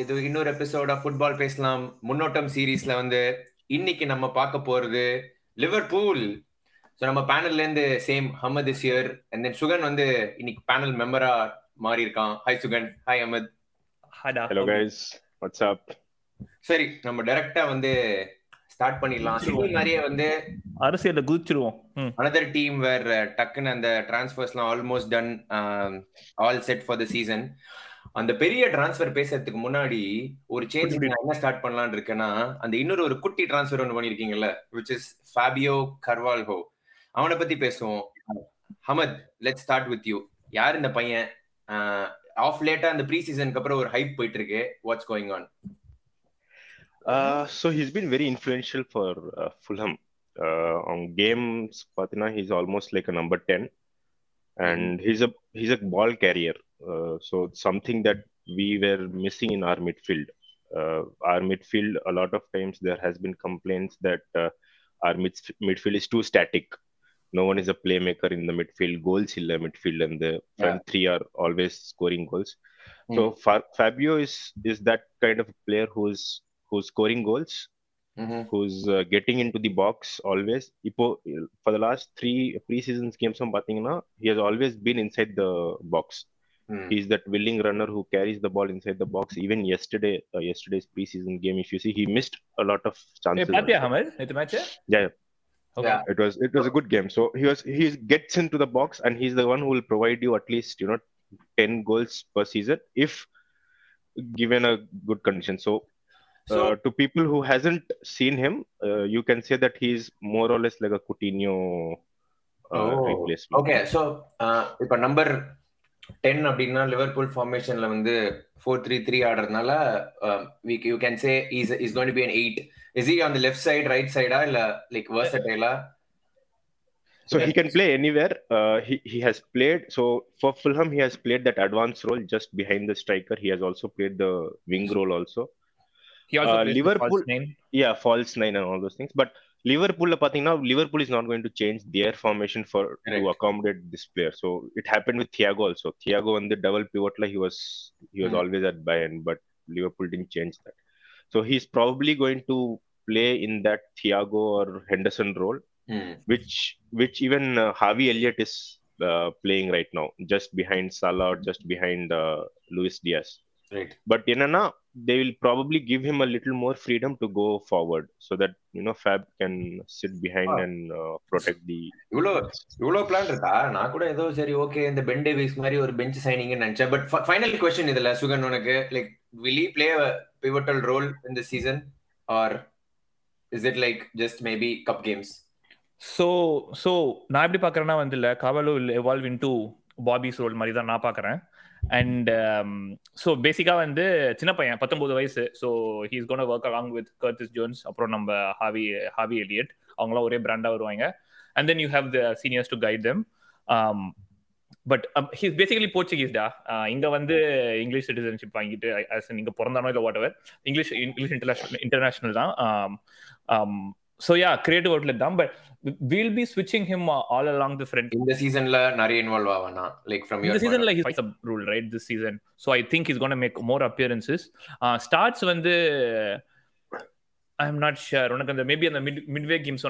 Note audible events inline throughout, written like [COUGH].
இது இன்னொரு episode football பேசலாம். முன்னோட்டம் சீரீஸ்ல வந்து இன்னைக்கு நம்ம பார்க்க போறது லிவர்பூல் ஸோ நம்ம பேனல்ல இருந்து same Ahmed is here and then Sugan வந்து இன்னைக்கு பேனல் மெம்பரா மாறி இருக்கான் hi Sugan hi Ahmed hello guys what's up சரி நம்ம டைரக்டா வந்து ஸ்டார்ட் பண்ணிடலாம். சிட்டி மாதிரியே வந்து அரசியல்ல குதிச்சிருவோம். ம். another டீம் வேர் டக்குன்னு அந்த டிரான்ஸ்ஃபர்ஸ்லாம் almost done all set for the season அந்த பெரிய டிரான்ஸ்ஃபர் பேசுறதுக்கு முன்னாடி ஒரு சேஞ்ச் என்ன ஸ்டார்ட் பண்ணலாம்னு இருக்கேன்னா அந்த இன்னொரு ஒரு குட்டி டிரான்ஸ்ஃபர் ஒன்று பண்ணிருக்கீங்கல்ல விச் இஸ் ஃபேபியோ கர்வால்ஹோ அவனை பத்தி பேசுவோம். Ahmed let start with you யார் இந்த பையன்? ஆஃப் லேட்டா அந்த ப்ரீ சீசனுக்கு அப்புறம் ஒரு ஹைப் போயிட்டு இருக்கு what's going on Uh, so he's been very influential for uh, Fulham. Uh, on games, Patina, he's almost like a number 10. And he's a Uh, so something that we were missing in our midfield. Uh, our midfield, a lot of times there has been complaints that uh, our midf- midfield is too static. No one is a playmaker in the midfield. Goals in the midfield, and the yeah. front three are always scoring goals. Mm. So Fabio is is that kind of player who's who's scoring goals, Mm-hmm. who's uh, getting into the box always. Ipo, for the last three preseasons games, from he has always been inside the box. Mm. He's that willing runner who carries the ball inside the box. Even yesterday, uh, yesterday's preseason game, if you see, he missed a lot of chances. Hey, Hamid, the match? Yeah. Okay. Yeah. It was it was a good game. So he was he gets into the box and he's the one who will provide you at least you know ten goals per season if given a good condition. So uh, so, uh, to people who hasn't seen him, uh, you can say that he's more or less like a Coutinho uh, oh, replacement. Okay, so uh, number ten அப்படின்னா Liverpool ஃபார்மேஷன்ல வந்து four three three ஆடுறதுனால you can say is is going be an eight is he on the left side right சைடா இல்ல like வர்சடைலா So he can play anywhere. Uh, he he has played. So for Fulham, he has played that advanced role just behind the striker. He has also played the wing role also. He also Uh, plays with Liverpool- false nine. yeah false nine and all those things but liverpool பாத்தீங்கன்னா liverpool is not going to change their formation for Correct. to accommodate this player so it happened with thiago also thiago on the double pivot like he was he was Hmm. always at bayern but liverpool didn't change that so he's probably going to play in that thiago or henderson role which which even uh, harvey elliott is uh, playing right now just behind salah or just behind uh, luis diaz right but என்னன்னா they will probably give him a little more freedom to go forward so that you know fab can sit behind Ah. and uh, protect the இவ்வளோ இவ்வளோ plan இருக்கா? நான் கூட ஏதோ சரி okay இந்த Ben Davies மாதிரி ஒரு பெஞ்ச் சைனிங் நினைச்சேன். பட் ஃபைனல் கொஸ்டின் இதுல சுகன் உனக்கு like will play pivotal role in the season or is it like just maybe cup games so so நான் எப்படி பார்க்குறேன்னா வந்து இல்லை Carvalho will evolve into Bobby's role மாதிரி தான் நான் பார்க்குறேன். அண்ட் ஸோ பேசிக்காக வந்து சின்ன பையன் பத்தொம்பது வயசு. So he's gonna work along with Curtis Jones அப்புறம் நம்ம ஹாவி ஹாவி எலியட் அவங்களாம் ஒரே பிராண்டாக வருவாங்க. And then you have the seniors to guide them but he's basically போர்ச்சுகீஸ்டா இங்க வந்து இங்கிலீஷ் சிட்டிசன்ஷிப் வாங்கிட்டு as இங்க பிறந்தானோ இல்லை whatever English English international international தான் um, um, so yeah creative outlet தான் but we'll be switching him uh, all along the front. இந்த சீசன்ல நிறைய involve ஆவானா? Like from a rule, right? This season, so I think he's going to make more appearances. Uh, starts வந்து I'm not sure உனக்கு அந்த maybe அந்த mid Midway games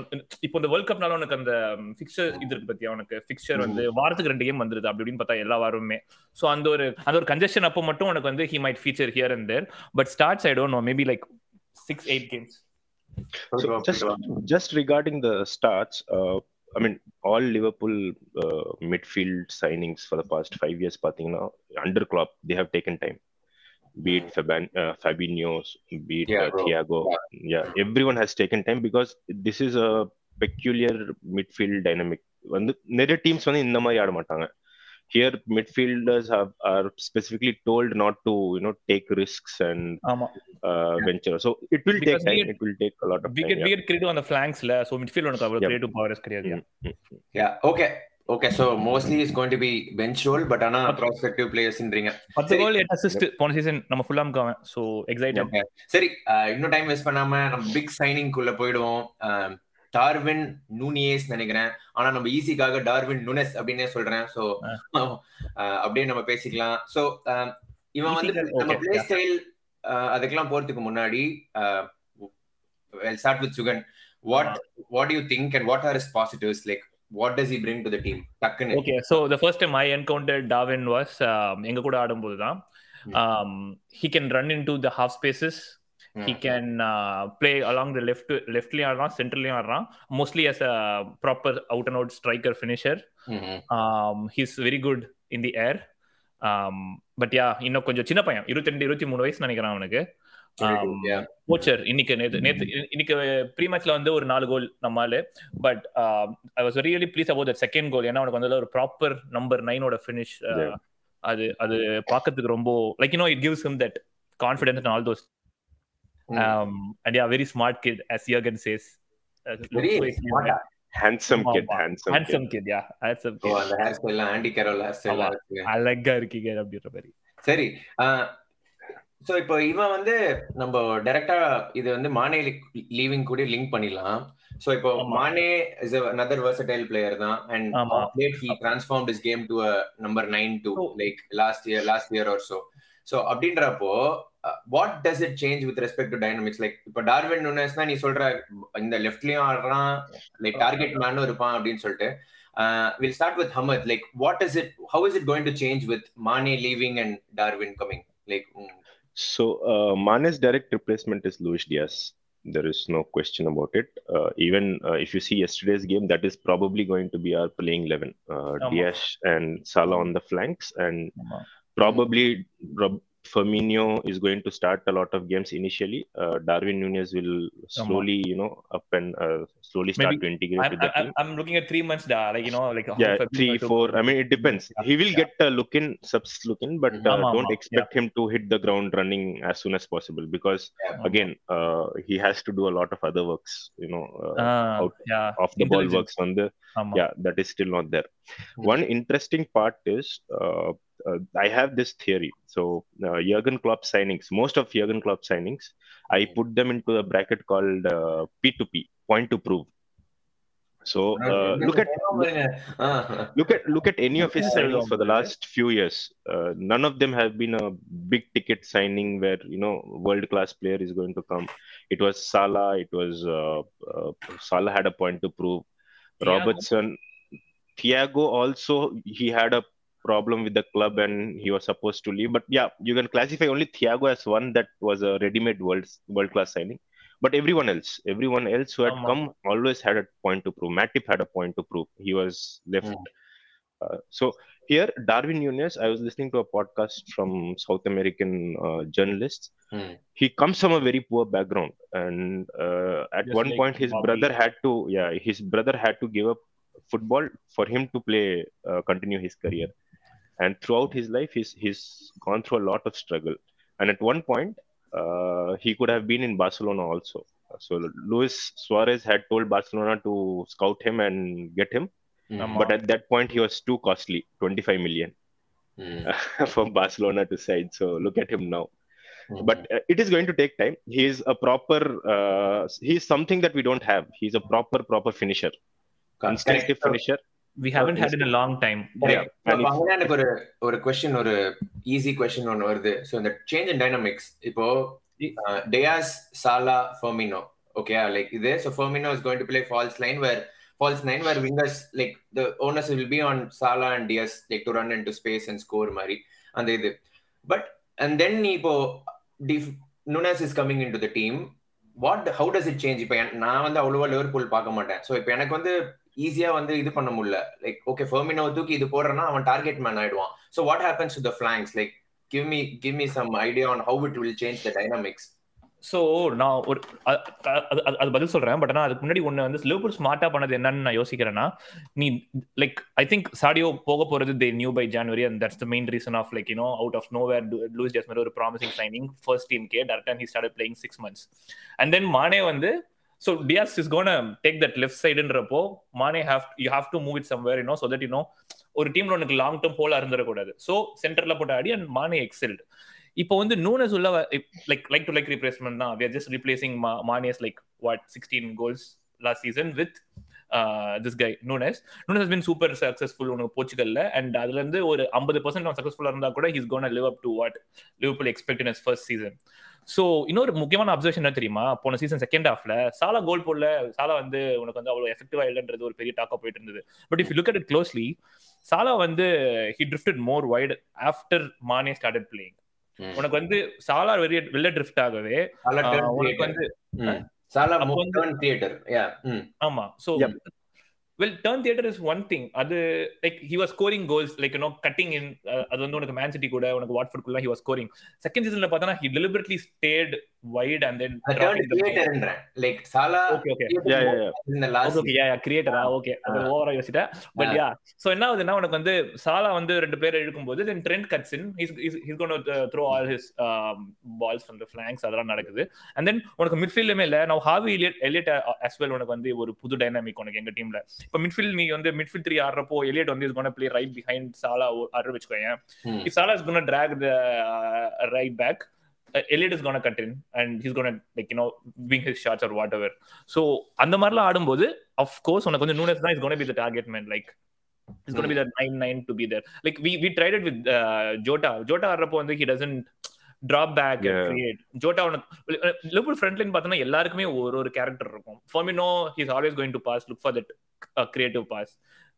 இப்போ இந்த world கப்னால உனக்கு அந்த ஃபிக்சர் இது இருக்கு பத்தியா? உனக்கு ஃபிக்சர் வந்து வாரத்துக்கு ரெண்டு கேம் வந்துருது அப்படி பார்த்தா எல்லா வாரமுமே. ஸோ அந்த ஒரு அந்த ஒரு கன்ஜெஷன் அப்போ மட்டும் உனக்கு வந்து he might feature here and there but starts I don't know maybe like six eight games so just just regarding the stats uh, i mean all liverpool uh, midfield signings for the past 5 years பாத்தீங்கன்னா under Klopp they have taken time be it Faban, uh, Fabinho, be it Yeah, uh, bro. Thiago. Yeah, everyone has taken time because this is a peculiar midfield dynamic. வந்து நிறைய teams வந்து இந்த மாதிரி ஆட மாட்டாங்க here midfielders have are specifically told not to you know take risks and ஆமா. venture. So it will Because take time. we get- it will take a lot of we time get yeah. We get creative அந்த ஃபிளாங்க்ஸ்ல so midfield உனக்கு அவ்வளவு. Creative powers கிடையாது mm, mm. Yeah okay okay so mostly is going to be bench role but ஆனா prospective பிளேயர்ஸ்ன்றீங்க பத்து சரி. Goal and assist போன சீசன் நம்ம ஃபுல்லாம் காவன் சோ எக்ஸைட்டட் Okay. சரி இன்னும் டைம் வேஸ்ட் பண்ணாம நம்ம பிக் சைனிங் குள்ள போயிடுவோம். அஹ், டார்வின் நூனியேஸ் நினைக்கிறேன். ஆனா நம்ம ஈஸிக்காக டார்வின் நுனெஸ் அப்படின்னே சொல்றேன். சோ அப்படியே நம்ம பேசிக்கலாம். சோ இவன் வந்து நம்ம பிளே. ஸ்டைல் அதுக்கெல்லாம் போறதுக்கு முன்னாடி start with Sugan what what you think and what are is positives like what does he bring to the team டக்குன்னு. Okay so the first time I encounter Darwin was எங்க கூட ஆடும்போது தான் he can run into the half spaces he can play along the left லெஃப்ட்லயும் ஆடுறான் சென்டர்லயும் ஆடுறான். Mostly as a proper out and out striker finisher he's very good in the air but yeah இன்னும் கொஞ்சம் சின்ன பையன். இருபத்தி ரெண்டு இருபத்தி மூணு வயசு நினைக்கிறேன் அவனுக்கு. கோச்சர் இன்னைக்கு நேத்து நேத்து இன்னைக்கு ப்ரீ மேட்ச்ல வந்து ஒரு நாலு கோல் நம்மால but I was really pleased about that second goal ஏன்னா அவனுக்கு வந்து ஒரு ப்ராப்பர் நம்பர் நைனோட ஃபினிஷ் அது அது பாக்கிறதுக்கு ரொம்ப like you know it gives him that confidence all those and yeah very smart kid as Jurgen says handsome kid handsome handsome kid yeah handsome kid அந்த hair style Andy Carroll hair style அழகா இருக்கீங்க அப்படின்ற மாதிரி சரி so இப்போ இவன் வந்து நம்ம டைரக்டா இது வந்து மானே லீவிங் கூட லிங்க் பண்ணிடலாம் சோ இப்போ Mane is another versatile player தான் and he transformed his game to a number 9 to like last year last year or so so அப்படின்றப்போ what does it change with respect to dynamics like இப்போ Darwin நுனஸ்னா நீ சொல்ற இந்த லெஃப்ட்லயும் ஆடுறான் like target மேனும் இருப்பான் அப்படின்னு சொல்லிட்டு will start with Hamad like what is it how is it going to change with Mane leaving and Darwin coming like So uh, Mane's direct replacement is Luis Diaz. There is no question about it. Uh, even uh, if you see yesterday's game, that is probably going to be our playing eleven. Uh, Diaz and Salah on the flanks, and probably Rob- Firmino is going to start a lot of games initially. Uh, Darwin Nunez will slowly, you know, up and uh, slowly start Maybe to integrate I'm, with the I'm, team. I'm looking at three months da, like you know like Yeah, three, four. I mean, it depends. He will get a look in, subs look in, but uh, don't expect him to hit the ground running as soon as possible because again, uh, he has to do a lot of other works. You know, uh, uh, out yeah off the ball works on the yeah that is still not there one interesting part is uh, i have this theory. So uh, jurgen klopp signings most of jurgen klopp signings i put them into a bracket called uh, p2p point to prove. So uh, look at [LAUGHS] look at look at any of his signings for the last few years. Uh, none of them have been a big ticket signing where you know world class player is going to come. It was salah it was uh, uh, salah had a point to prove. Robertson thiago also he had a problem with the club and he was supposed to leave. But yeah you can classify only thiago as one that was a ready-made world world class signing. But everyone else everyone else who had come always had a point to prove. Matip had a point to prove. He was left. Uh, so here darwin Nunes, i was listening to a podcast from south american uh, journalists. Hmm. he comes from a very poor background. And uh, at Just one like point his Bobby. brother had to yeah his brother had to give up football for him to play uh, continue his career and throughout his life he's he's gone through a lot of struggle. And at one point uh, he could have been in barcelona also. So luis suarez had told barcelona to scout him and get him. Ama. but at that point he was too costly 25 million. [LAUGHS] For barcelona to sign. So look at him now. But uh, it is going to take time. He is a proper uh, he is something that we don't have. He's a proper proper finisher. Instinctive finisher we haven't had in a long time. எனக்கு ஒரு ஒரு question ஒரு easy question ஒன்னு வருது. So இந்த change in dynamics இப்போ Diaz Salah Firmino okay like இது so Firmino is going to play false line where false nine where wingers like the owners will be on Salah and Diaz like to run into space and score மாதிரி அந்த இது. But and then நீ இப்போ Nunes is coming into the team what how does it change இப்போ நான் வந்து அவ்வளோவா Liverpool பார்க்க மாட்டேன். ஸோ இப்போ எனக்கு வந்து ஈஸியா வந்து இது பண்ண முடியல. லைக் ஓகே ஃபெர்மினோ தூக்கி இது போடுறேன்னா அவன் டார்கெட் மேன் ஆயிடுவான். So what happens to the flanks like give me give me some idea on how it will change the dynamics so நான் ஒரு அது அது- அது பதில் சொல்கிறேன் பட் ஆனால் அதுக்கு முன்னாடி ஒன்று வந்து லிவர்பூல் ஸ்மார்ட்டாக பண்ணது என்னன்னு நான் யோசிக்கிறேன்னா நீ லைக் ஐ திங்க் சாடியோ போக போகிறது they knew by January and that's the main reason of like you know out of nowhere Luis ஜஸ்மர் ஒரு promising signing first team K direct he start playing six months and then Mane வந்து so Diaz is gonna take that left சைடுன்றப்போ Mane have you have to move it somewhere you know so that you know ஒரு டீம்ல உனக்கு long term ஹோலா இருந்துடக்கூடாது so சென்டர்ல போட்டு ஆடி and மானே எக்ஸெல்ட் இப்போ வந்து நூனஸ் உள்ள like like to like replacement தான். We are just replacing Ma Mane's like what 16 goals last season with uh, this guy Nunes. Super successful உனக்கு போர்ச்சுகல்ல அண்ட் அதுல இருந்து ஒரு 50% பர்சன்ட் அவன் சக்சஸ்ஃபுல்லா இருந்தா கூட he's gonna live up to what Liverpool expect in first season so இன்னொரு முக்கியமான அப்சர்வேஷன் என்ன தெரியுமா போன சீசன் செகண்ட் ஹாஃப்ல சாலா கோல் போடல சாலா வந்து உனக்கு வந்து அவ்வளவு எஃபெக்டிவா இல்லைன்றது ஒரு பெரிய டாக்கா போயிட்டு இருந்தது but if look at it closely Salah வந்து he drifted more wide after Mane started playing. உனக்கு வந்து சாலா வெளிய வெளில ட்ரிஃப்ட் ஆகவே உனக்கு. வந்து. சாலா அப்போ move வந்து- turn creator. Yeah. ம். ஆமா so. Well turn theatre is one thing அது like he was scoring goals like no cutting in அது வந்து உனக்கு மேன் சிட்டி கூட உனக்கு வாட்ஃபோர்ட் குள்ள ஹி வாஸ் ஸ்கோரிங் செகண்ட் சீசன்ல பார்த்தா he deliberately stayed wide and then அது turn creator-ன்றேன். Like Salah okay okay created Yeah, yeah, yeah. in the last okay yeah கிரியேட்டரா okay அது Ah. ஓவரா யோசிட்டேன் பட். யா சோ என்ன ஆகுதுன்னா உனக்கு வந்து சாலா வந்து ரெண்டு பேரை இழுக்கும்போது then Trent cuts in his his gonna throw all his balls from the flanks அதெல்லாம் நடக்குது. அண்ட் தென் உனக்கு மிட்ஃபீல்டுமே இல்ல. நான் Harvey Elliott Elliott as well உனக்கு வந்து ஒரு புது டைனாமிக் உனக்கு எங்க டீம்ல இப்ப மிட்ஃபீல்ட் நீ வந்து மிட்ஃபீல்ட் த்ரீ ஆடுறப்போ எலியட் வந்து is gonna play right behind Salah ஆடுற வச்சுக்கோங்க ம். if Salah is going to drag the uh, uh, going to cut in and he's going to like you know wing his shots or whatever. So அந்த மாதிரிலாம் ஆடும்போது of course உனக்கு வந்து நூனஸ் தான் be the target man like it's going to be the nine nine to be there. Like we we tried it with uh, Jota. Jota ஆடுறப்போ வந்து he doesn't drop back and Yeah. create. Jota உனக்கு Liverpool front line பார்த்தோன்னா எல்லாருக்குமே ஒரு ஒரு character இருக்கும் Firmino he's always going to pass look for that uh, creative pass.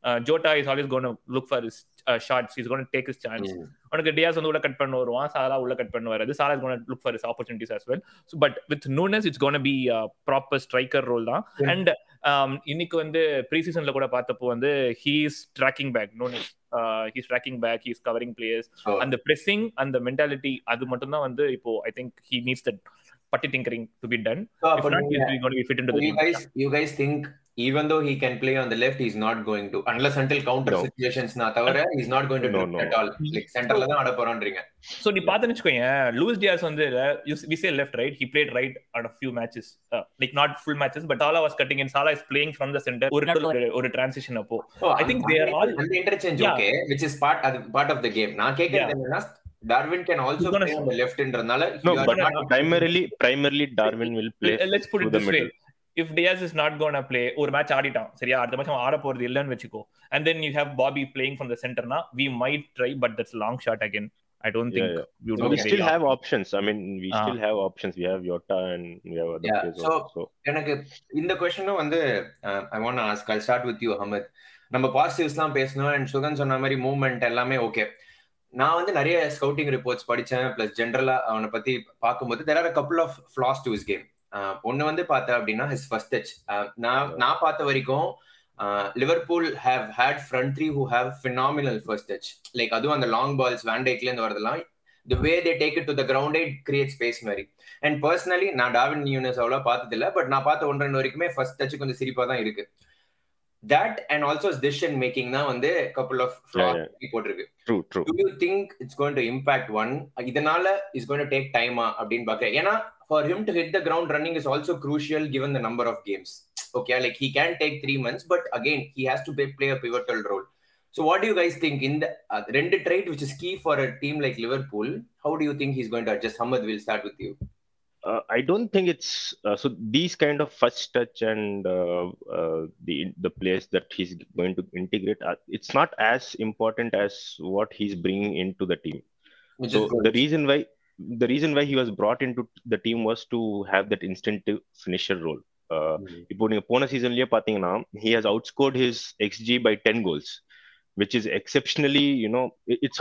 Uh, Jota is always going to look for his uh, shots. He's going to take his chance. ம். உனக்கு Diaz வந்து உள்ள cut பண்ண வருவான் சாலா உள்ள cut பண்ண வராது Salah is gonna look for is opportunities as well so but with Nunes it's gonna be proper striker role தான். அண்ட் இன்னைக்கு வந்து ப்ரீ சீசன்ல கூட பார்த்தப்போ வந்து he is tracking back Nunes he's tracking back he's covering players. அந்த pressing அந்த mentality அது மட்டும் தான் வந்து இப்போ I think he needs that பட்டி tinkering to be done So, if not நீங்க- he's going to be fit into So the you team guys, you guys think even though he can play on the left, he's not going to unless until counter No. situations na தவிர he's not going to do No, it no. at all. Like centerல தான் ஆட போறான்றீங்க. So நீ பாத்தன்னு வச்சுக்கோங்க Luis Diaz வந்து we say left right he played right on a few matches not full matches but all was cutting in Salah is playing from the centre ஒரு நடுவுல ஒரு- ஒரு டிரான்சிஷன் அப்போ Oh, I think they are all- அந்த interchange Yeah. okay, which is part part of the game. நான் கேக்குறது என்னன்னா Darwin can also He's gonna- play on the left ன்றதுனால No, you are but not- primarily, primarily Darwin will play let's put it this way. If Diaz is not gonna play ஒரு match ஆடிட்டான் சரியா அடுத்த match அவன் ஆட போறது இல்லன்னு வெச்சுக்கோ and then you have Bobby playing from the சென்டர்னா we might try but that's long shot again don't Yeah, think yeah. So do we Okay. still have options. I mean, we Ah. still have options. We have Yota and we have other Yeah, players so- also. எனக்கு இந்த கொஸ்டினும் வந்து I want ask I start with you Ahmed நம்ம பாசிட்டிவ்ஸ்லாம் பேசணும் and Sugan சொன்ன மாதிரி movement எல்லாமே ஓகே நான் வந்து நிறைய ஸ்கவுட்டிங் ரிப்போர்ட்ஸ் படிச்சேன் பிளஸ் ஜென்ரலா அவனை பத்தி பார்க்கும்போது there are a couple of flaws to his game ஒன்னு வந்து பார்த்தேன் அப்படின்னா ஹிஸ் ஃபர்ஸ்ட் டச் நான் நான் பார்த்த வரைக்கும் Liverpool have had front three who have phenomenal first touch like அதுவும் அந்த லாங் பால்ஸ் வேண்டேக்ல இருந்து வரதெல்லாம் the way they take it to the ground create space மாதிரி. அண்ட் பர்சனலி நான் டாவின் யூனிஸ் அவ்வளோ பார்த்தது இல்ல பட் நான் பார்த்த ஒன்று ரெண்டு வரைக்குமே ஃபர்ஸ்ட் டச் கொஞ்சம் சிரிப்பா தான் இருக்கு. That and also decision making தான் வந்து கப்புள் ஆஃப் Yeah, போட்டிருக்கு True, true. Do you think it's going to impact on இதனால இஸ் கோயின் டு டேக் டைமா அப்படின்னு பாக்குறேன் ஏன்னா for him to hit the ground running is also crucial given the number of games okay like he can take three months but again he has to play, play a pivotal role so what do you guys think in the uh, render trade which is key for a team like liverpool how do you think he's going to adjust hamad will start with you Uh, I don't think it's uh, so. These kind of first touch and uh, uh, the the players that he's going to integrate, uh, it's not as important as what he's bringing into the team. which So is good. the reason why the reason why he was brought into the team was to have that instinctive finisher role. Uh, இப்போ நீங்க போன சீசன்லயே பாத்தீங்கன்னா he has outscored his xg by 10 goals which is exceptionally you know it- it's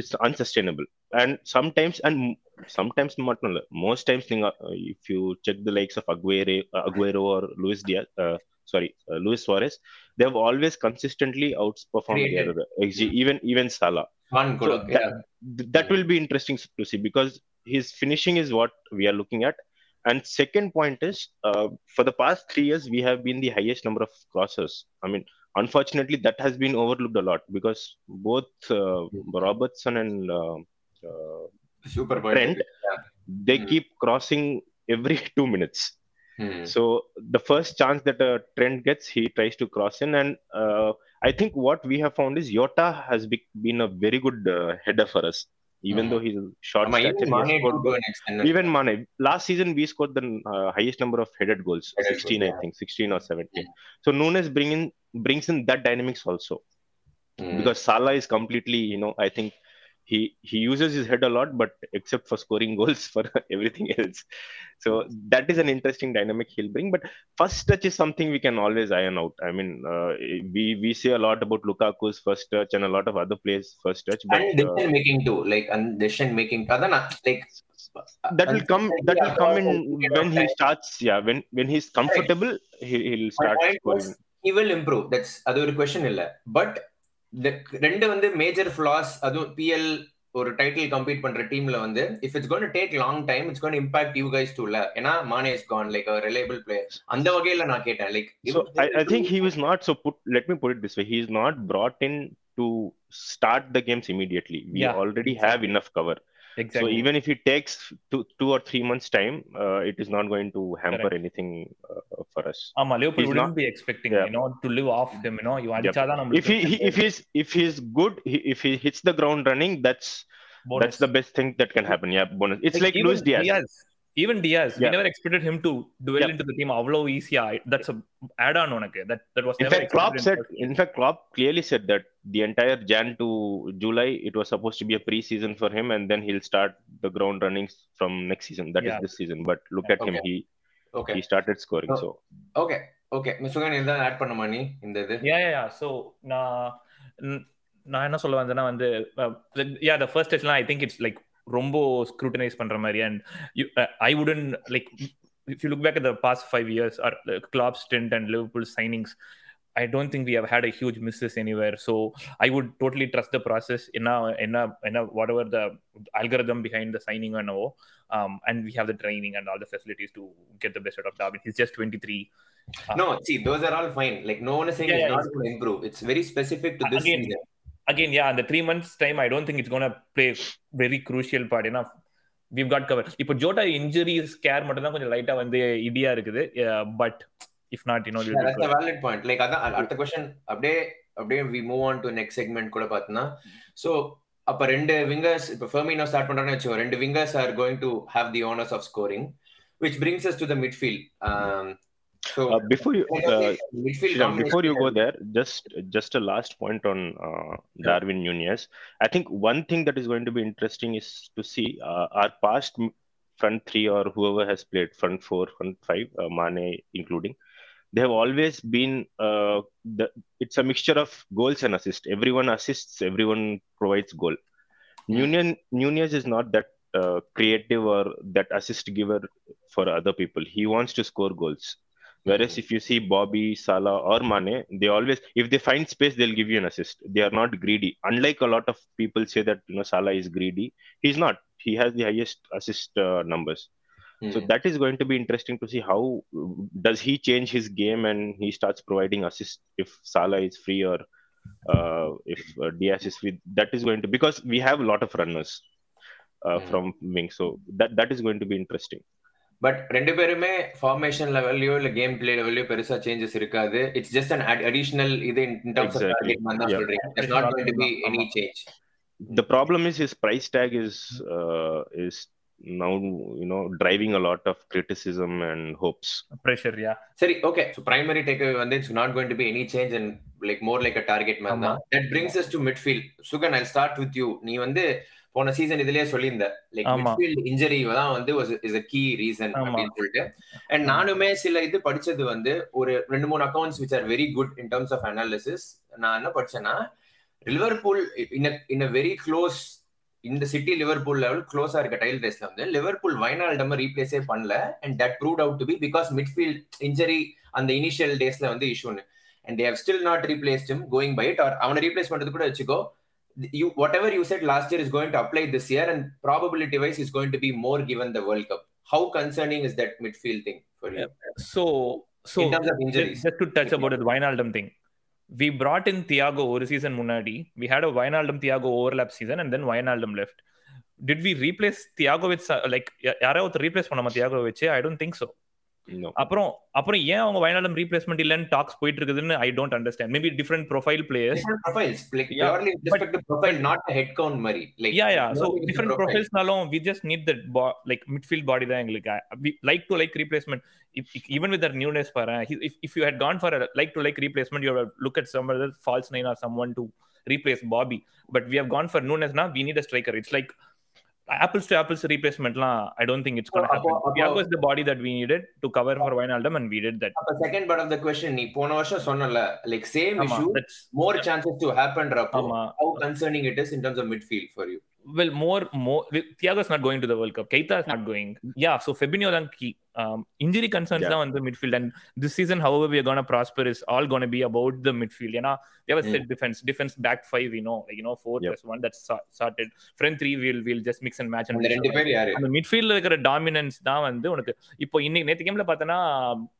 it's unsustainable and sometimes and sometimes not most times if you check the likes of Aguero, uh, Aguero or Luis Diaz, uh, sorry uh, Luis Suarez, they have always consistently outperformed the other, even even Salah. One so that, yeah. that will be interesting to see because his finishing is what we are looking at. And second point is, uh, for the past three years, we have been the highest number of crosses. I mean, unfortunately, that has been overlooked a lot because both Robertson and super point Trent, they Hmm. keep crossing every [LAUGHS] two minutes. Hmm. So the first chance that a trend gets, he tries to cross in, and uh, I think what we have found is Yota has be- been a very good uh, header for us, even Mhm. though he's short stature. even Mane scored too goal- to an extent. Even Mane, last season we scored the uh, highest number of headed goals, Headed 16, goals, I yeah. think, 16 or 17. So Nunes bring in brings in that dynamics also Hmm. because Salah is completely, you know, I think he he uses his head a lot, but except for scoring [LAUGHS] goals for everything else. So that is an interesting dynamic he'll bring. But first touch is something we can always iron out. I mean, uh, we we say a lot about Lukaku's first touch and a lot of other players' first touch, but and uh, decision making too like and decision making அதான் நான் like that will come that will come in when he starts. Yeah, when when he's comfortable, he, he'll My start point was, scoring. he will improve that's அது ஒரு question இல்ல but ரெண்டு வந்து major flaws அதுவும் PL ஒரு title compete பண்ற டீம்ல வந்து if it's gonna take long time it's gonna impact you guys too இல்ல ஏன்னா Mane is gone like reliable player அந்த வகையில நான் கேட்டேன் like So I, I think he was not so put. Let me put it this way: he's not brought in to start the games immediately. We Yeah, already have enough cover. Exactly. So even if it takes two, two or three months time, uh, it is not going to hamper Correct. anything uh, for us. Um, he's wouldn't not, be expecting yeah. you know to live off him. You know, you yep. if he, he, if he's if he's good, he, if he hits the ground running, that's bonus. that's the best thing that can happen. Yeah, bonus. It's like, like Luis Diaz. We Yeah. never expected him to dwell Yeah. into the team அவ்வளவு ஈஸியா that's a add-on உனக்கு that that was In never fact, Klopp expected said. In fact, Klopp clearly said that the entire Jan to July it was supposed to be a pre-season for him, and then he'll start the ground running from next season. That is Yeah. this season. But look at him; Okay. he okay he started scoring. Oh. So okay okay மிஸ்ஸுகன் எதாவது add பண்ணுமா நீ இந்த இது yeah yeah yeah so நான் நான் என்ன சொல்ல வந்தேன்னா வந்து யா த ஃபர்ஸ்ட் டச்லாம் ஐ திங்க் இட்ஸ் லைக் ரொம்ப ஸ்க்ரூட்டனைஸ் பண்ற மாதிரி and I wouldn't like if you look back the past five years or Klopp stint and Liverpool signings I don't think we have had a huge misses anywhere. So I would totally trust the process in a, in a, in a, whatever the algorithm behind the signing and all. Um, and we have the training and all the facilities to get the best out of Darwin. He's just 23. No, see, those are all fine. Like no one is saying Yeah, it's yeah, not going to improve. It's very specific to this Again, season. Again, yeah, in the three months time, I don't think it's gonna play very crucial part enough. We've got covered. இப்போ Jota injury scare மட்டும் தான் கொஞ்சம் லைட்டா வந்து இடியா இருக்குது but if not you know that's a valid point. Like அதான் அடுத்த கொஸ்டின் அப்படியே அப்படியே we move on to next segment கூட பார்த்தோம்னா ஸோ அப்ப ரெண்டு விங்கர்ஸ் இப்போ ஃபெர்மினோ ஸ்டார்ட் பண்றான்னு வச்சுக்கோ ரெண்டு wingers are going to have the honours of scoring which brings us to the midfield So uh, before you, uh, before you go there, just just a last point on uh, Darwin Nunez. I think one thing that is going to be interesting is to see uh, our past front three or whoever has played front four, front five, uh, Mane including. They have always been. Uh, the, it's a mixture of goals and assists. Everyone assists. Everyone provides goal. Nunez, Nunez is not that uh, creative or that assist giver for other people. He wants to score goals Whereas if you see Bobby, Salah, or Mane, they always, if they find space, they'll give you an assist. They are not greedy. Unlike a lot of people say that you know Salah is greedy, he's not. He has the highest assist uh, numbers. So that is going to be interesting to see how does he change his game and he starts providing assist if Salah is free or uh, if uh, Diaz is free. That is going to because we have a lot of runners uh, Mm. from wing. So that that is going to be interesting. But ரெண்டு பேருமே formation லெவல்லையோ இல்ல game play லெவல்லையோ பெருசா changes இருக்காது. It's just an additional இது இன் terms of. Target மாதிரி தான் not going to be any change. The problem is his price tag is uh, is now you know driving a lot of criticism and hopes. Pressure yeah சரி okay so primary take வந்து it's not going to be any change and like more like a target man தான். That brings us to midfield Sugan I start with you நீ வந்து போன season இதுலயே சொல்லியிருந்த like ஆமா. Midfield injury தான் வந்து இஸ் a கீ ரீசன். அப்படின்னு சொல்லிட்டு. அண்ட் நானுமே சில இது படிச்சது வந்து ஒரு ரெண்டு மூணு accounts which are very good in terms of analysis நான் என்ன படிச்சேன்னா Liverpool in in a very close இந்த சிட்டி லிவர்பூல் லெவல் க்ளோஸா இருக்க டைல் ரேஸ்ல வந்து லிவர்பூல் வைனால்டம் ரீப்ளேஸே பண்ணல and that proved out to be because midfield injury அந்த இனிஷியல் டேஸ்ல வந்து இஷ்யூன்னு and they've still not replaced him going by it or அவனை ரீப்ளேஸ் பண்றது கூட வச்சுக்கோ whatever you said last year is going to apply this year and probability wise is going to be more given the world cup how concerning is that midfield thing for you so so terms of injuries just to touch about the Wijnaldum thing. We brought in Thiago ஒரு season முன்னாடி. We had a Wijnaldum Thiago overlap season and then Wijnaldum left. Did we replace Thiago with uh, like யா- யாராவது ஒருத்தர் replace பண்ணாம Thiago வச்சு I don't think so no அப்புறம் அப்புறம் ஏன் அவங்க வயநாடம் ரீப்ளேஸ்மெண்ட் இல்லன்னு டாக்ஸ் போயிட்டு இருக்குதுன்னு I don't understand maybe different profile players different profiles. Like Yeah, purely with respect to profile not a head count mari like yeah yeah so purely with the different profile. ப்ரொஃபைல்ஸ்னாலும் we just need that like midfield body தான் எங்களுக்கு. Like to like replacement even with that newness பாரு. If you had gone for like to like replacement you look at some false nine or someone to replace Bobby. But we have gone for Nunes now. We need a striker. It's like apples to apples replacement. La, I don't think it's going to So, happen. அப்போ- Thiago is the body that we needed to cover for Wijnaldum, and we did that. அப்ப second part of the question நீ போன வருஷம் சொன்னல like same issue more chances to ஹேப்பன்றப்போ ஆமா. how concerning it is in terms of midfield for you well more more Thiago is not going to the World Cup. Keita is not going. Yeah, so Fabinho தான் key. Um, injury concerns Yeah. தான் வந்து midfield and this season however we are going to prosper is all going to be about the midfield. ஏன்னா they have a set defense defense back five you know like you know four Yep. plus one that's so- sorted. Front three we'll we'll just mix and match and அந்த மிட்ஃபீல்ட்ல இருக்கிற dominance தான் வந்து உனக்கு இப்போ இன்னைக்கு நேத்து கேம்ல பார்த்தனா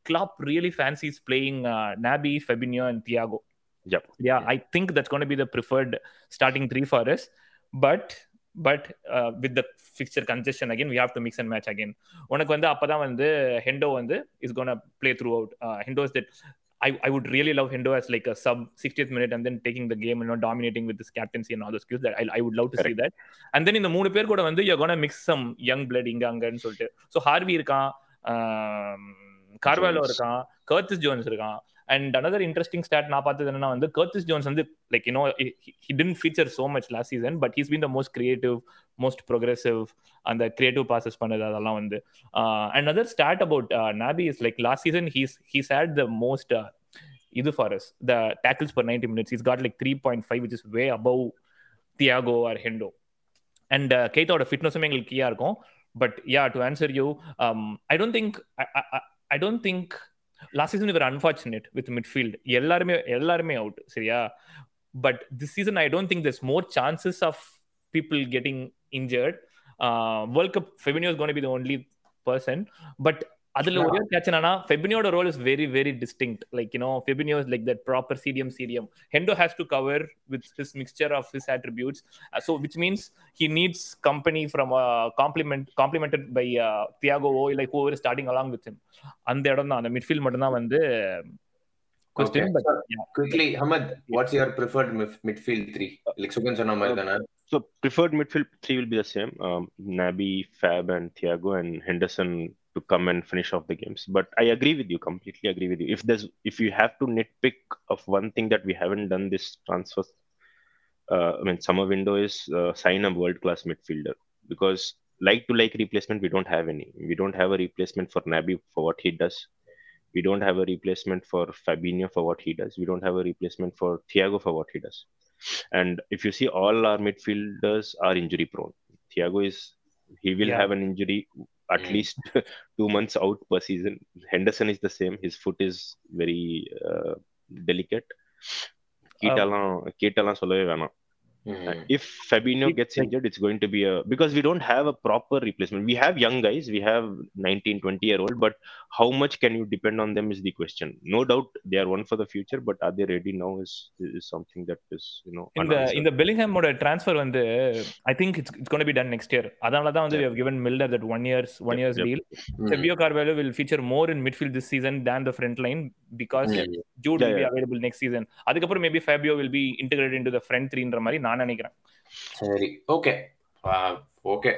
clap really fancies playing Naby Fabinho and Thiago Yep. yeah i think that's going to be the preferred starting three for uh, with the fixture congestion again we have to mix and match again உனக்கு வந்து அப்பதான் வந்து Hendo வந்து is going to play throughout uh, hendo is that I, I would really love Hendo as like a sub 60th minute and then taking the game and not dominating with his captaincy and all those skills that I, I would love to see that and then இந்த மூணு பேர் கூட வந்து you're gonna mix some young blood இங்க அங்கன்னு சொல்லிட்டு so Harvey இருக்கான் Carvalho. இருக்கான் கர்த்திஸ் ஜோன்ஸ் இருக்கான் அண்ட் அனதர் இன்ட்ரெஸ்டிங் ஸ்டாட் நான் பார்த்தது என்னன்னா வந்து கர்த்திஸ் ஜோன்ஸ் வந்து like you know he didn't feature so much last season but he's been the most creative most progressive அந்த கிரியேட்டிவ் பாசஸ் பண்ணது அதெல்லாம் வந்து. And other stat about Naby is like last season he's he's had the most இது far as the tackles per ninety minutes is got like three point five which is way above Thiago or Hendo and கேத்தோட ஃபிட்னஸுமே எங்களுக்கு கீயா இருக்கும். But yeah to answer you I don't think I don't think last season இவர் unfortunate with midfield எல்லாருமே எல்லாருமே out சரியா? But this season I don't think this more chances of people getting injured world cup Fabinho gonna be the only person but அதுல ஒரே catch என்னன்னா ஃபெபினியோட role is very very distinct like you know Fabinho is like that proper CDM CDM Hendo has to cover with his mixture of his attributes uh, so which means he needs company from uh, complement complemented by uh, Thiago or like whoever is starting along with him அந்த இடம் தான் அந்த midfield மட்டும் தான் வந்து question Okay. But So, quickly Hamad what's your preferred mif- midfield three like Sugan சொன்ன மாதிரி தானே So preferred midfield three will be the same. Um, Naby, Fab, and Thiago and Henderson to come and finish off the games. But I agree with you. Completely agree with you. If there's if you have to nitpick of one thing that we haven't done this transfer, uh, I mean summer window is uh, sign a world class midfielder because like to like replacement we don't have any. We don't have a replacement for Naby for what he does. We don't have a replacement for Fabinho for what he does. We don't have a replacement for Thiago for what he does. And if you see, all our midfielders are injury prone. Thiago is, he will Yeah. have an injury at Mm. least two months out per season. Henderson is the same. His foot is very uh, delicate. கீட்டாலாம் கீட்டாலாம் சொல்லவே வேணாம் Mm-hmm. Uh, if Fabinho gets injured, it's going to be a because we don't have a proper replacement. We have young guys, we have 19, 20 year old, but how much can you depend on them is the question. No doubt they are one for the future, but are they ready now is is something that is you know. In the in the Bellingham transfer when the I think it's, it's going to be done next year. Yeah. we have given Milner that one year's one yep, year's yep. deal. Mm-hmm. Fabio Carvalho will feature more in midfield this season than the front line because Mhm. Jude Yeah, will be yeah. available next season அதுக்கப்புறம் maybe Fabio will be integrated into the front threeன்ற மாதிரி நான் நினைக்கிறேன் சரி okay okay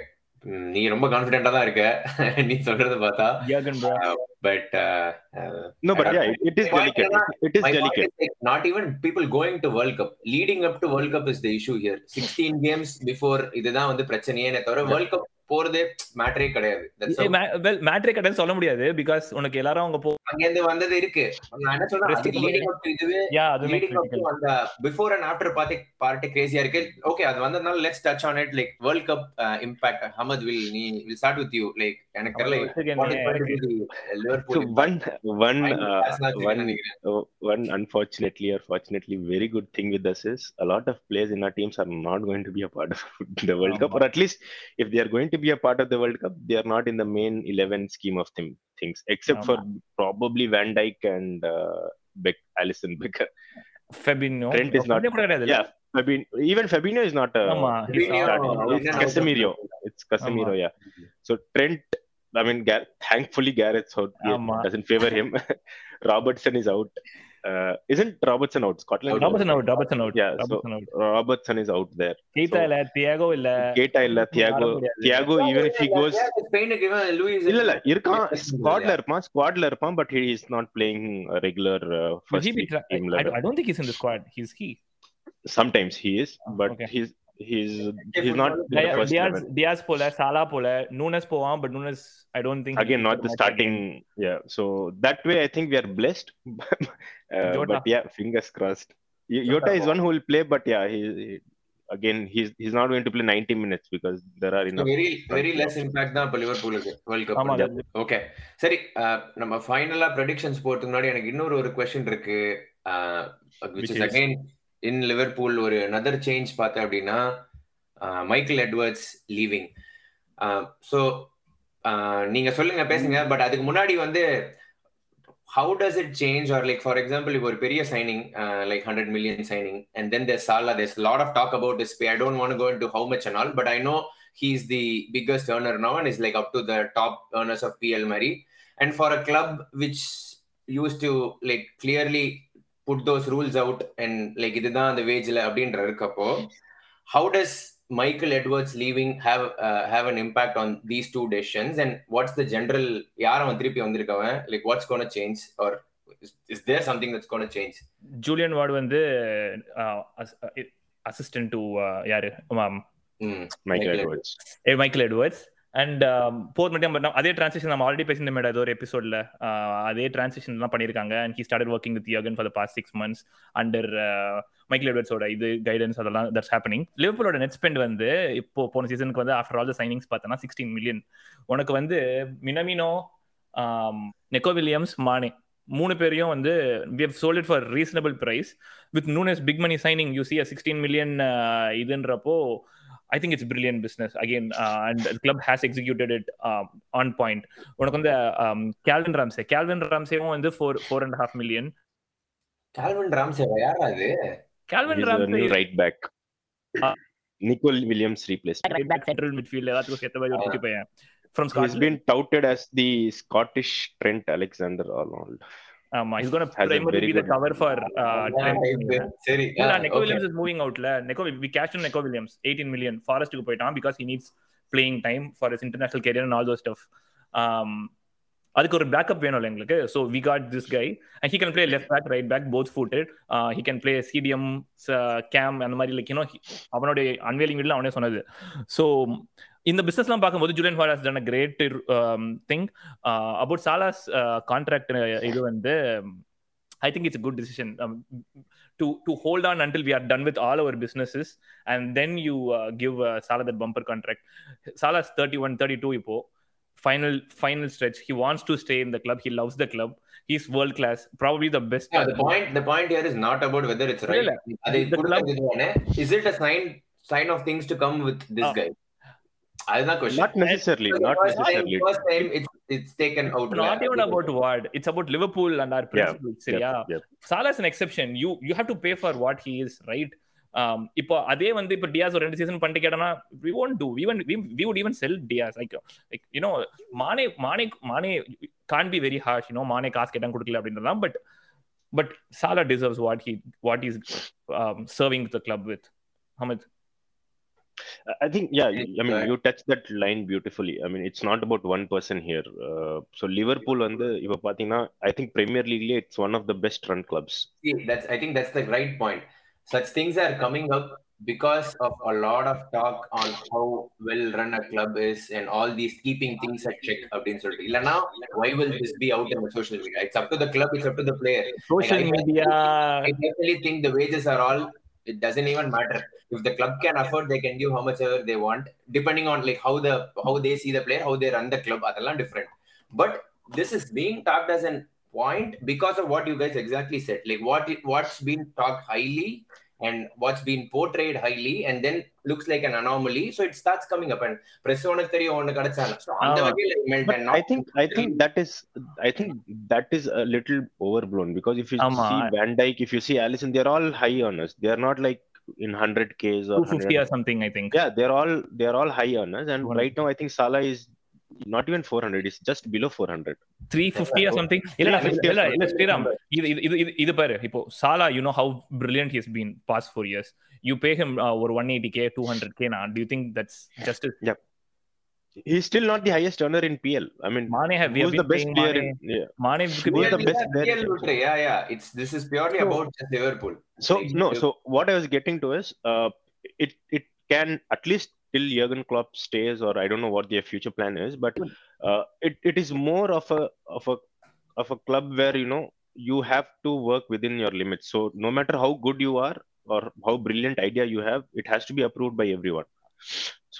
நீ ரொம்ப கான்பிடென்டா தான் இருக்க நீ சொல்றத பார்த்தா but No, but I- yeah, it, it is Point delicate. is- It, it is My point delicate. is like not even people going to World Cup. Leading up to World Cup is the issue here. 16 games before இதுதான் வந்து பிரச்சனையே தவிர world cup போறதே மேட்டரே கிடையாது well மேட்ரே கடன் சொல்ல முடியாது because உனக்கு எல்லாரும் அவங்க போ அங்க இருந்து வந்தது இருக்கு நான் என்ன சொல்றேன் இதுவே யா to அந்த before and after party party Grazia இருக்கு ஓகே அது வந்ததுனால let's touch on it like world cup impact Ahmed will நீ will start with you like எனக்கு தெரியல uh, one நினைக்கிறேன். uh, one unfortunately or fortunately very good thing with us is a lot of players in our teams are not going to be a part of the World Cup, or at least if they are going to be a part of the World Cup, they are not in the main 11 scheme of things, except no, for probably Van Dijk and uh, Beck, Alison Becker. Fabinho. Trent is not. Yeah, Fabinho. Even Fabinho is not. Uh, he's Fabinho, it's Casemiro. It's Casemiro, yeah. So Trent, I mean, Gar- thankfully Gareth doesn't favor him. [LAUGHS] Robertson is out Uh, isn't Robertson out? Scotland. is Robertson out. Out Robertson out Yeah, so Robertson out Robertson is out there. Keita So- இல்ல Thiago இல்ல Keita இல்ல Thiago. ஆட முடியாது. Thiago even if he goes. ஸ்பெயினுக்கு இவன் Lewis இல்ல இல்ல இருக்கான் ஸ்குவாட்ல இருப்பான் ஸ்குவாட்ல இருப்பான் but he is not playing regular Will first he be tra- team I, I don't think he's in the squad. He's he. sometimes he is, but okay. he's he's he's not the Diaz, first Diaz, eleven. Diaz போல சாலா போல Nunez போவான் but Nunez I don't think Again, not the starting. Yeah, so that way I think we are blessed. uh, Jota. but yeah, fingers crossed. Yota is one who will play, but yeah, he, he- again he's he's not going to play 90 minutes because there are enough. Very very less impact தான் இப்போ லிவர்பூலுக்கு World Cup okay சரி நம்ம ஃபைனலா predictions போறதுக்கு முன்னாடி எனக்கு இன்னொரு ஒரு கொஸ்டின் இருக்கு Which is? Again in Liverpool ஒரு நதர் சேஞ்ச் பார்த்தேன் அப்படின்னா மைக்கேல் எட்வர்ட்ஸ் லீவிங் ஸோ நீங்க சொல்லுங்க பேசுங்க. பட் அதுக்கு முன்னாடி வந்து how does it change or like for example இப்போ ஒரு பெரிய signing like hundred million signing and then there Salah there's lot of talk about is pay I don't want go into how much and all but I know he's the biggest earner now and is like up to the top earners of PL Mari. And for a club which used to like clearly put those rules out and like இதுதான் அந்த வேஜ்ல அப்படின்ற இருக்கப்போ how does Michael Edwards leaving have uh, have an impact on these two decisions and what's the general யார் அவன் திருப்பி வந்திருக்கவன் like what's going to change or is, is there something that's going to change Julian Ward வந்து assistant to யாரு mm. Edwards. ஏ Michael Edwards and போர் மட்டும் அதே டிரான்சிஷன் நம்ம ஆல்ரெடி பேசியிருந்த மேடம் ஏதோ ஒரு எபிசோட்ல அதே டிரான்சிஷன் தான் பண்ணியிருக்காங்க. And he start working with Yohan for the past six months under Michael எட்வர்ட்ஸோட இது கைடன்ஸ் அதெல்லாம் தட்ஸ் ஹேப்பனிங் லிவர்பூலோட நெட் ஸ்பெண்ட் வந்து இப்போ போன சீசனுக்கு வந்து ஆஃப்டர் ஆல் த சைனிங்ஸ் பார்த்தோன்னா சிக்ஸ்டீன் மில்லியன் உனக்கு வந்து மினமினோ நெக்கோ வில்லியம்ஸ் மானே மூணு பேரையும் வந்து we have sold for reasonable price with none as big money signing you C sixteen million இதுன்றப்போ I think it's brilliant business again uh, and the club has executed it um, on point உனக்கு வந்து Calvin Ramsay Calvin ராம்சேவும் வந்து four four and half million Calvin ராம்சேவா யாரா அது Calvin He's a Ramsay new right back. Ah. Nicole Williams replaced. Right back central midfield எல்லாத்துக்கும் சேர்த்த மாதிரி ஒரு குட்டி பையன் from He's Scotland been touted as the Scottish Trent Alexander Arnold. ஆமா. சரி இல்ல Neco. Williams is moving அவுட்ல Neco we cash Neco Williams eighteen million ஃபாரஸ்ட்டுக்கு போயிட்டான் because he needs playing time for international career and all those stuff அதுக்கு ஒரு backup வேணும்ல எங்களுக்கு. So we got this guy and he can play left back right back both footed he can play CDM game அந்த மாதிரி like you know அவனுடைய unveiling வீடில் அவனே சொன்னது. ஸோ இந்த பிசினஸ்லாம் பார்க்கும்போது Julian has done great thing about Salah's contract இது வந்து I think it's a good decision um, to to hold on until we are done with all our businesses, and then you uh, give uh, Salah that bumper contract. Salah's 31, 32 ipo. Final final stretch. He wants to stay in the club. He loves the club. He's world class. Probably the best. Yeah, the point the point here is not about whether it's right. இல்ல, அது தானே. Is it a sign sign of things to come with this Ah. guy? அதுதான் question. Not necessarily. Not First time- necessarily. First time it's it's taken out. Not even about what. It's about Liverpool and our Yeah. principles. Yep, Yeah. yep. Salah's an exception. You you have to pay for what he is, right? Um, இப்போ அதே வந்து இப்போ Dias ஒரு ரெண்டு season பண்ணிட்டு கேட்டோம்னா we won't do even we, we would even sell Diaz like like you know மானே மானே மானே can't be very harsh you know மானே காசு கேட்டா கொடுக்கல அப்படின்றலாம் but but Salah deserves what he what he's um, serving the club with Hamid I think, yeah, I mean, Uh, you touched that line beautifully. I mean, it's not about one person here. Uh, so, Liverpool, வந்து இப்போ பார்த்தீங்கன்னா I think Premier League, it's one of the best run clubs. See, that's I think that's the right point. Such things are coming up because of a lot of talk on how well run a club is and all these keeping things at check அப்படின்னு சொல்லிட்டு இல்லைன்னா why will this be out in the social media it's up to the club it's up to the player social Like, I- media I definitely think the wages are all. It doesn't even matter if the club can afford. They can give how much ever they want, depending on like how the how they see the player, how they run the club. That's different. But this is being talked as an point because of what you guys exactly said. Like what it, what's been talked highly and what's been portrayed highly, and then looks like an anomaly. So it starts coming up and press உனக்கு தெரியும் ஒன்னு கிடைச்சாலும். So அந்த ஆமா. வகையில it meant But and not I think I think that is I think that is a little overblown because if you ஆமா. see Van Dijk, if you see Allison, they're all high earners. They're not like in hundred Ks or 250 100. or something I think Yeah, they're all they're all high earners, and 200. right now I think Salah is not even 400. It's just below 400. 350 or something இல்ல 350 or இல்ல இல்ல something. Sriram இது இது இது பாரு இப்போ Salah you know how brilliant he's been past four years you pay him ஒரு one eighty K two hundred K நான் do you think that's just He's still not the highest earner in PL. I mean, Mane have we who's the best player Mane. in? Yeah. Mane could Who's be the best yeah, there? PL Lutre, yeah, yeah. It's this is purely So- about just Liverpool. So Like, no. So what I was getting to is, uh, it it can at least till Jurgen Klopp stays, or I don't know what their future plan is, but uh, it it is more of a of a of a club where you know you have to work within your limits. So no matter how good you are or how brilliant idea you have, it has to be approved by everyone.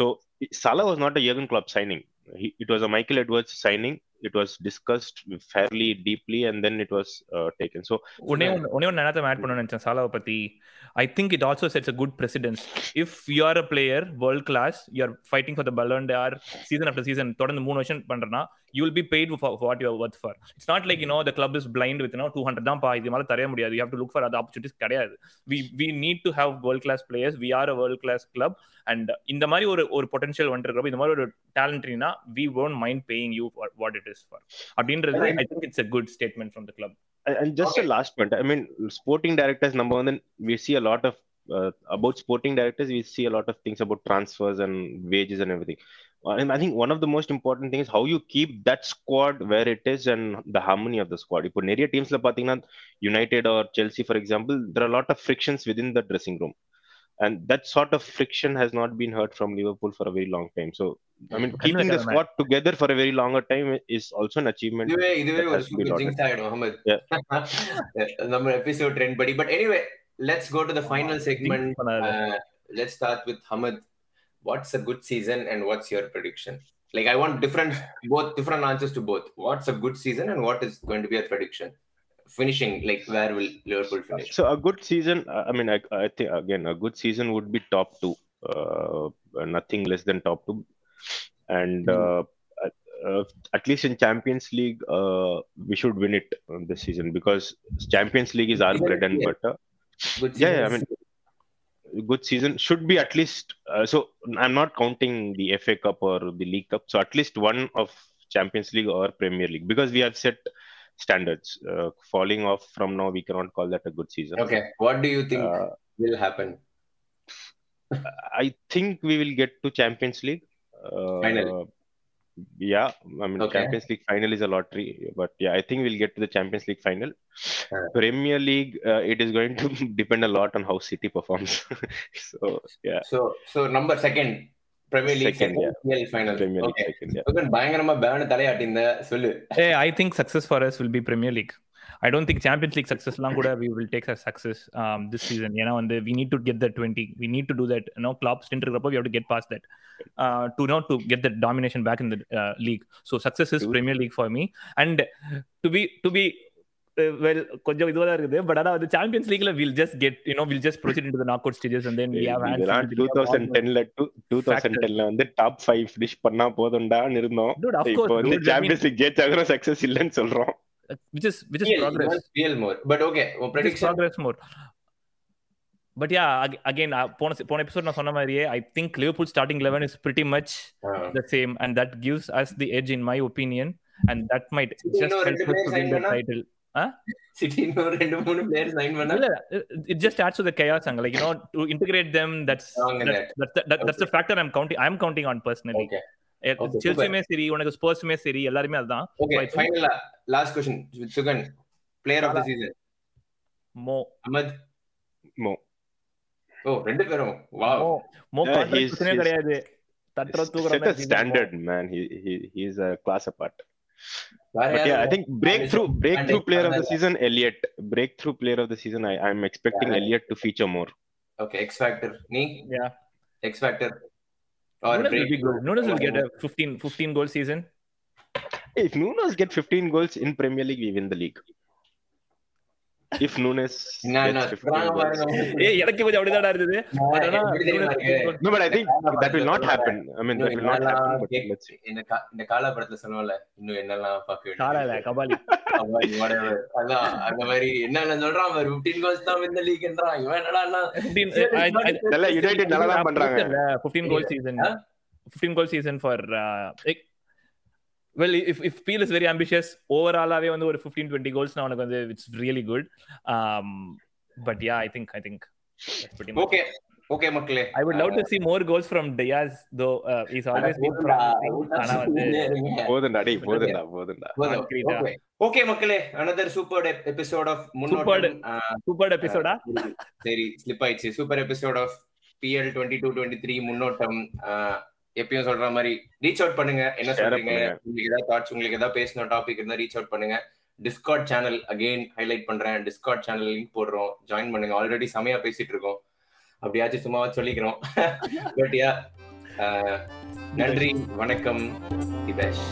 So Salah was not a Jurgen Klopp signing. He, it was a Michael Edwards signing. It was discussed fairly deeply, and then it was uh, taken. So ஒன்னே ஒன்னு ஒன்னே ஒன்னு என்னத்த add பண்ண நினைச்சேன் சாலாவை பத்தி. I think it also sets a good precedence if you are a player world class you are fighting for the Ballon d'Or season after season தொடர்ந்து மூணு வருஷம் பண்றனா you will be paid for what you worth for it's not like you the club is blind with no two hundred தான் பா இது மேலே தர முடியாது. You have to look for அது ஆப்பர்ச்சுனிட்டிஸ் கிடையாது. We we need to have world class players we are a world class club and இந்த மாதிரி ஒரு ஒரு பொட்டன்ஷியல் வந்துருக்கிறப்ப இந்த மாதிரி ஒரு டேலண்ட்னா we won't mind paying you what it is for அப்படின்றது I think it's a good statement from the club And and just Okay. a last point. I mean, sporting directors, number one, then we see a lot of uh, about sporting directors. We see a lot of things about transfers and wages and everything. Uh, And I think one of the most important things how you keep that squad where it is and the harmony of the squad. இப்போ நிறைய டீம்ஸ்ல பாத்தீங்கன்னா United or Chelsea, for example, there are a lot of frictions within the dressing room. And that sort of friction has not been heard from Liverpool for a very long time. So, I mean, Kannu keeping the வைக்காத squad together for a very longer time is also an achievement. இதுவே இதுவே that ஒரு has to be super lauded. Jinx ஆயிடும் Mohammed Yeah. [LAUGHS] நம்ம episode trend படி but anyway let's go to the final segment பண்ணாது let's start with Hamad. What's a good season and what's your prediction? Like I want different both different answers to both. What's a good season and what is going to be a prediction? Finishing like where will Liverpool finish? So a good season. uh, I mean, I, I think again a good season would be top two, uh, nothing less than top two, and uh, at- uh, at least in Champions League, uh, we should win it uh, this season because Champions League is our Even bread and here. butter. Good Yeah, yeah, I season. mean, good season should be at least. Uh, so I'm not counting the FA Cup or the League Cup. So at least one of Champions League or Premier League because we have set standards. Uh, falling off from now, we cannot call that a good season. okay. What do you think Uh, will happen? I think we will get to Champions League. Uh, Final. Yeah, I mean Okay. Champions League final is a lottery, but yeah, I think we'll get to the Champions League final. Premier League, uh, it is going to [LAUGHS] depend a lot on how City performs. [LAUGHS] so yeah, So so number second பயங்கரமா பேன தலையாட்டிந்த சொல்லு Hey, I think success for us will be Premier League. I don't think Champions League success lang kuda we will take as success um, this season. You know, and the, we need to get the 20. We need to do that. You know, Klopp stint we have to get past that uh, to not to get the domination back in the uh, league. So success is True. Premier Well, கொஞ்சம் இதுவா தான் இருக்குது but ஆனா வந்து champions லீக்ல will just get you know will just proceed into the knockout stages and then we have இதெல்லாம் 2010ல two thousand டென்ல வந்து top five finish பண்ணா போதும்டான்னு இருந்தோம் Dude, of இப்போ course, வந்து சாம்பியன்ஸ் லீக் ஜெயிச்சாலும் சக்சஸ் இல்லைன்னு சொல்றோம் which is which is PL, progress. PL more. But okay, Just prediction progress more. But yeah, ag- again, uh, போன போன எபிசோட் நான் சொன்ன மாதிரியே I think Liverpool starting eleven is pretty much. The same and that gives us the edge in my opinion and that might just help to win the? Title இன்னும் ரெண்டு மூணு it just adds to the chaos அங்க like you know to integrate them that's Strong in that's that's the, that, that's the factor i'm counting i'm counting on personally Okay. Okay, செல்சியுமே சரி உனக்கு ஸ்போர்ட்ஸுமே சரி எல்லாருமே அதுதான் Okay, I think- final uh, last question with Sugan. Player of the season. மோ Oh, ரெண்டு பேரும். கிடையாது தட்டுற set தூக்குற a standard man he he he's a class apart வேற But yeah, I think breakthrough breakthrough player of the season Elliot. Breakthrough player of the season. I am expecting yeah. Elliot to feature more. Okay, X Factor. Me? Yeah. X Factor. Or Nunes will, be good. Nunes will get a 15, 15 goal season. If Nunes get 15 goals in Premier League, we win the league. பாருங்க. ஏய் எனக்கு கொஞ்சம் அப்படிதான்டா இருந்தது But ஆனா? 15 that will not happen. I mean, that will not happen. But let's see. இந்த இந்த காலப்படத்துல சொல்லுவோம்ல இன்னும் என்னெல்லாம் காலா இல்ல வேண்டியது கபாலி அவ்வாறு, whatever. அதான் அந்த மாதிரி என்னென்ன சொல்றான் பாரு 15 கோல்ஸ் தான் இந்த லீக்ன்றான் இவன் என்னடா 15 I- I- I- நல்லா யுனைடெட் நல்லா தான் பண்றாங்க இல்ல, 15 goal season Huh? 15 goal season for uh, if if Peel is very ambitious overall ஆவே வந்து ஒரு 15 20 goals நான் உனக்கு வந்து it's really good um but yeah I think I think that's pretty much okay okay மக்களே I would love to see more goals from Diaz though uh, he's always been ஆனா வந்து போதும்டா டேய் போதும்டா போதும்டா. ஓகே மக்களே அனதர் சூப்பர் எபிசோட் ஆஃப் முன்னோட்டம் super எபிசோடா சரி ஸ்லிப் ஆயிடுச்சு super episode of twenty two twenty three முன்னோட்டம் ஆஹ், எப்பயும் சொல்ற மாதிரி ரீச் அவுட் பண்ணுங்க. என்ன சொல்றீங்க. உங்களுக்கு ஏதாவது தாட்ஸ் உங்களுக்கு ஏதாவது பேசணும் டாபிக் இருந்தா ரீச் அவுட் பண்ணுங்க. டிஸ்கார்ட் சேனல் அகைன் ஹைலைட் பண்றேன். டிஸ்கார்ட் சேனல் லிங்க் போடுறோம். ஜாயின் பண்ணுங்க. ஆல்ரெடி செமையா பேசிட்டு இருக்கோம். அப்படியாச்சும் சும்மாவா சொல்லிக்கிறோம். [LAUGHS] பட் யா நன்றி வணக்கம். திபேஷ்